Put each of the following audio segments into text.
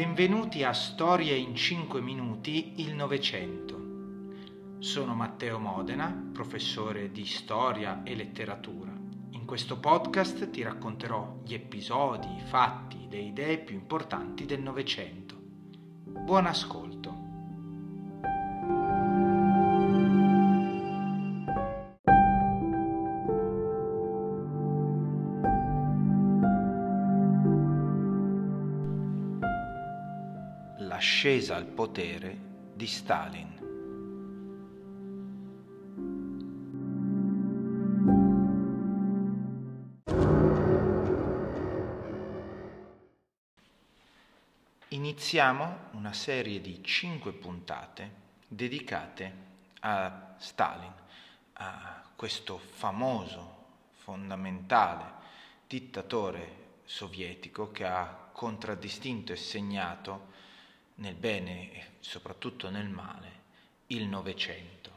Benvenuti a Storie in 5 minuti il Novecento. Sono Matteo Modena, professore di storia e letteratura. In questo podcast ti racconterò gli episodi, i fatti, le idee più importanti del Novecento. Buon ascolto. L'ascesa al potere di Stalin. Iniziamo una serie di cinque puntate dedicate a Stalin, a questo famoso, fondamentale dittatore sovietico che ha contraddistinto e segnato nel bene e soprattutto nel male il Novecento.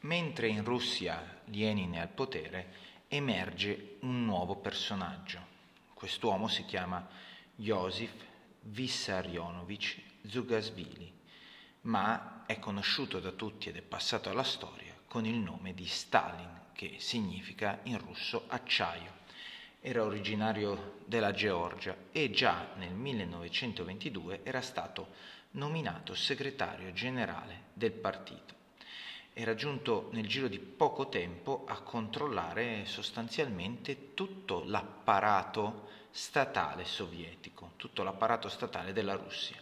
Mentre in Russia Lenin è al potere, emerge un nuovo personaggio Quest'uomo si chiama Josif Vissarionovich Zugasvili, ma è conosciuto da tutti ed è passato alla storia con il nome di Stalin, che significa in russo acciaio. Era originario della Georgia e già nel 1922 era stato nominato segretario generale del partito era giunto nel giro di poco tempo a controllare sostanzialmente tutto l'apparato statale sovietico, tutto l'apparato statale della Russia.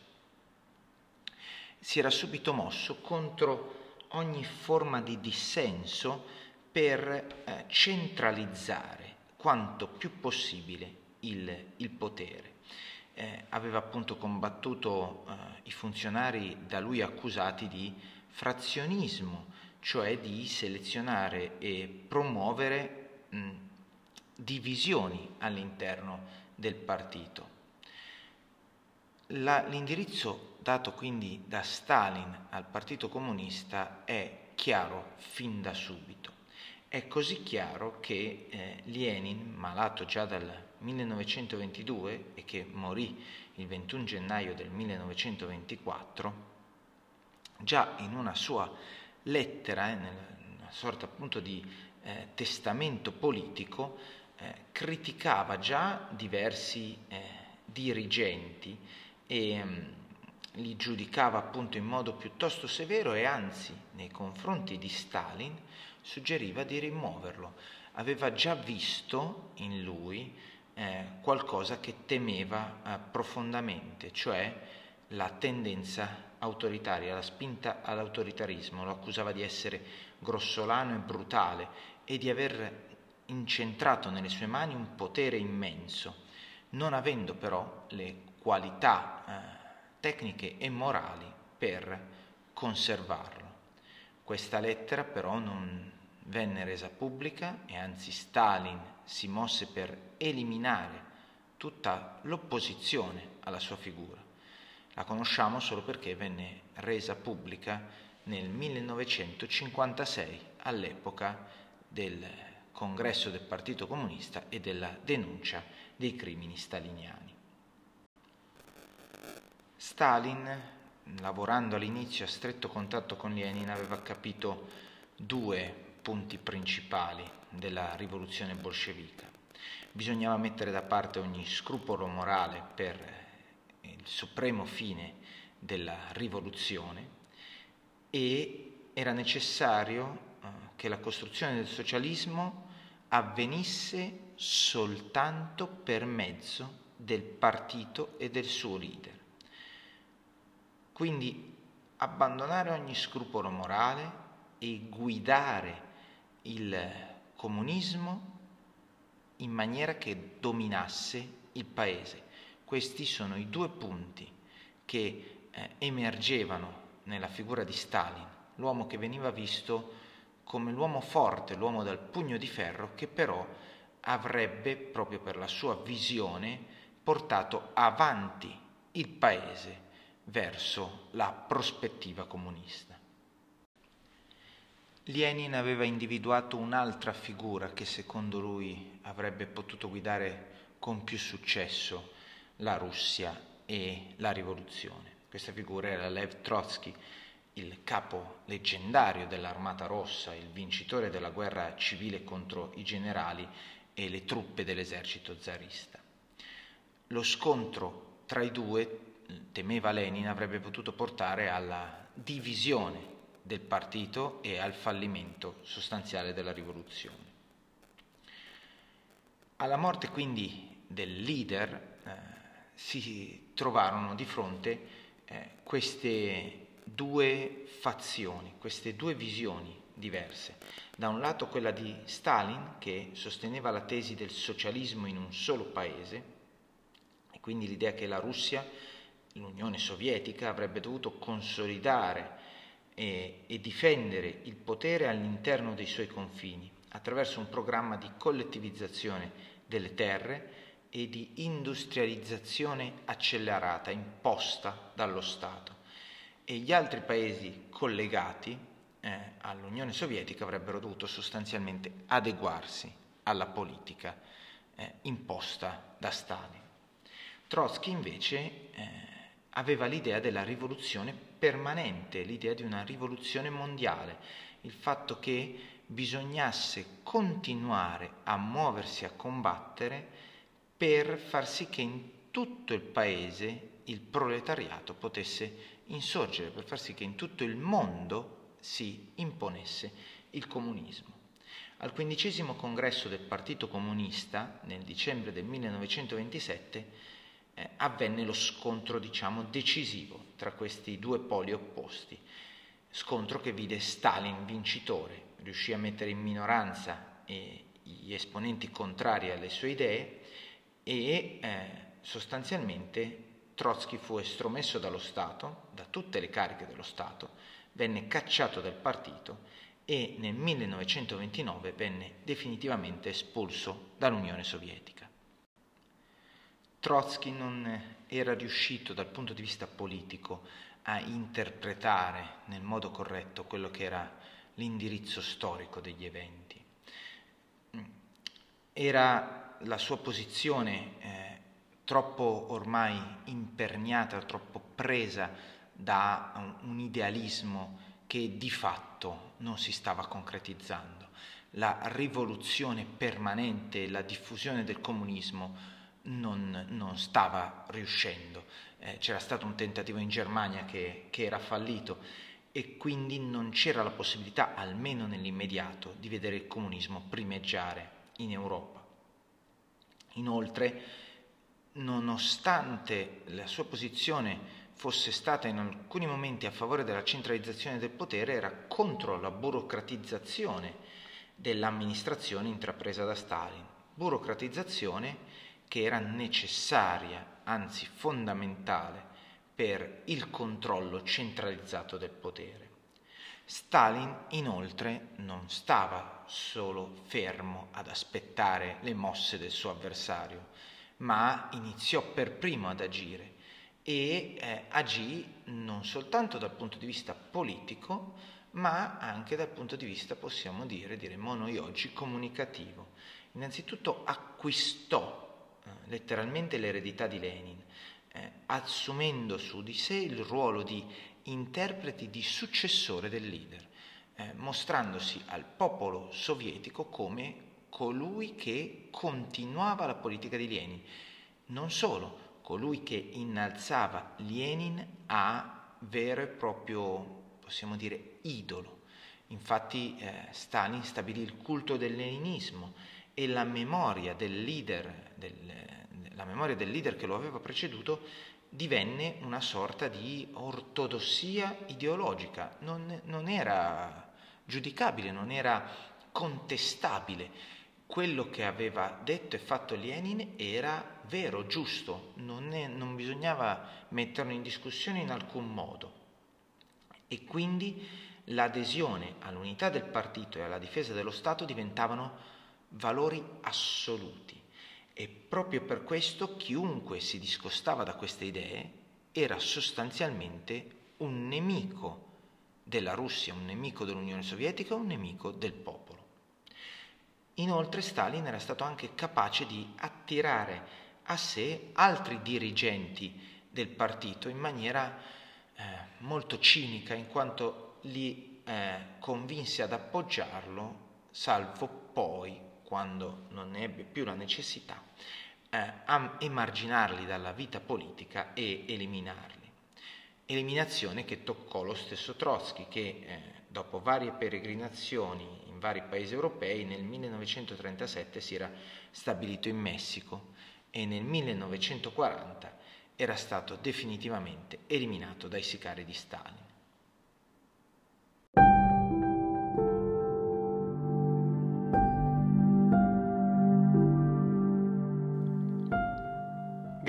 Si era subito mosso contro ogni forma di dissenso per eh, centralizzare quanto più possibile il, il potere. Eh, aveva appunto combattuto eh, i funzionari da lui accusati di frazionismo, cioè di selezionare e promuovere mh, divisioni all'interno del partito. La, l'indirizzo dato quindi da Stalin al Partito Comunista è chiaro fin da subito. È così chiaro che eh, Lenin, malato già dal 1922 e che morì il 21 gennaio del 1924, già in una sua lettera, eh, una sorta appunto di eh, testamento politico, eh, criticava già diversi eh, dirigenti e mh, mm, li giudicava appunto in modo piuttosto severo e anzi nei confronti di Stalin suggeriva di rimuoverlo. Aveva già visto in lui eh, qualcosa che temeva eh, profondamente, cioè la tendenza autoritaria, la spinta all'autoritarismo, lo accusava di essere grossolano e brutale e di aver incentrato nelle sue mani un potere immenso, non avendo però le qualità eh, tecniche e morali per conservarlo. Questa lettera però non venne resa pubblica e anzi Stalin si mosse per eliminare tutta l'opposizione alla sua figura. La conosciamo solo perché venne resa pubblica nel 1956, all'epoca del congresso del Partito Comunista e della denuncia dei crimini staliniani. Stalin, lavorando all'inizio a stretto contatto con Lenin, aveva capito due punti principali della rivoluzione bolscevica. Bisognava mettere da parte ogni scrupolo morale per il supremo fine della rivoluzione e era necessario eh, che la costruzione del socialismo avvenisse soltanto per mezzo del partito e del suo leader. Quindi abbandonare ogni scrupolo morale e guidare il comunismo in maniera che dominasse il paese. Questi sono i due punti che eh, emergevano nella figura di Stalin, l'uomo che veniva visto come l'uomo forte, l'uomo dal pugno di ferro, che però avrebbe, proprio per la sua visione, portato avanti il paese verso la prospettiva comunista. Lenin aveva individuato un'altra figura che secondo lui avrebbe potuto guidare con più successo la Russia e la rivoluzione. Questa figura era Lev Trotsky, il capo leggendario dell'Armata Rossa, il vincitore della guerra civile contro i generali e le truppe dell'esercito zarista. Lo scontro tra i due, temeva Lenin, avrebbe potuto portare alla divisione del partito e al fallimento sostanziale della rivoluzione. Alla morte quindi del leader eh, si trovarono di fronte eh, queste due fazioni, queste due visioni diverse. Da un lato quella di Stalin che sosteneva la tesi del socialismo in un solo paese, e quindi l'idea che la Russia, l'Unione Sovietica, avrebbe dovuto consolidare e, e difendere il potere all'interno dei suoi confini attraverso un programma di collettivizzazione delle terre e di industrializzazione accelerata imposta dallo Stato. E gli altri paesi collegati eh, all'Unione Sovietica avrebbero dovuto sostanzialmente adeguarsi alla politica eh, imposta da Stalin. Trotsky invece eh, aveva l'idea della rivoluzione permanente, l'idea di una rivoluzione mondiale, il fatto che bisognasse continuare a muoversi a combattere per far sì che in tutto il paese il proletariato potesse insorgere, per far sì che in tutto il mondo si imponesse il comunismo. Al quindicesimo congresso del Partito Comunista, nel dicembre del 1927, eh, avvenne lo scontro, diciamo, decisivo tra questi due poli opposti, scontro che vide Stalin vincitore, riuscì a mettere in minoranza eh, gli esponenti contrari alle sue idee e eh, sostanzialmente Trotsky fu estromesso dallo Stato, da tutte le cariche dello Stato, venne cacciato dal partito e nel 1929 venne definitivamente espulso dall'Unione Sovietica. Trotsky non era riuscito dal punto di vista politico a interpretare nel modo corretto quello che era l'indirizzo storico degli eventi. Era la sua posizione eh, troppo ormai imperniata, troppo presa da un, idealismo che di fatto non si stava concretizzando. La rivoluzione permanente, la diffusione del comunismo non, non stava riuscendo. Eh, c'era stato un tentativo in Germania che, che era fallito e quindi non c'era la possibilità, almeno nell'immediato, di vedere il comunismo primeggiare in Europa. Inoltre, nonostante la sua posizione fosse stata in alcuni momenti a favore della centralizzazione del potere, era contro la burocratizzazione dell'amministrazione intrapresa da Stalin. Burocratizzazione che era necessaria, anzi fondamentale, per il controllo centralizzato del potere. Stalin inoltre non stava solo fermo ad aspettare le mosse del suo avversario, ma iniziò per primo ad agire e eh, agì non soltanto dal punto di vista politico, ma anche dal punto di vista, possiamo dire, diremmo noi oggi, comunicativo. Innanzitutto acquistò letteralmente l'eredità di Lenin, eh, assumendo su di sé il ruolo di interpreti di successore del leader, eh, mostrandosi al popolo sovietico come colui che continuava la politica di Lenin, non solo, colui che innalzava Lenin a vero e proprio, possiamo dire, idolo. Infatti eh, Stalin stabilì il culto del leninismo e la memoria del leader, del, la memoria del leader che lo aveva preceduto divenne una sorta di ortodossia ideologica, non, non era giudicabile, non era contestabile. Quello che aveva detto e fatto Lenin era vero, giusto, non, è, non bisognava metterlo in discussione in alcun modo. E quindi l'adesione all'unità del partito e alla difesa dello Stato diventavano valori assoluti. E proprio per questo chiunque si discostava da queste idee era sostanzialmente un nemico della Russia, un nemico dell'Unione Sovietica, un nemico del popolo. Inoltre Stalin era stato anche capace di attirare a sé altri dirigenti del partito in maniera eh, molto cinica, in quanto li eh, convinse ad appoggiarlo, salvo poi, quando non ne ebbe più la necessità, eh, a emarginarli dalla vita politica e eliminarli. Eliminazione che toccò lo stesso Trotsky che eh, dopo varie peregrinazioni in vari paesi europei nel 1937 si era stabilito in Messico e nel 1940 era stato definitivamente eliminato dai sicari di Stalin.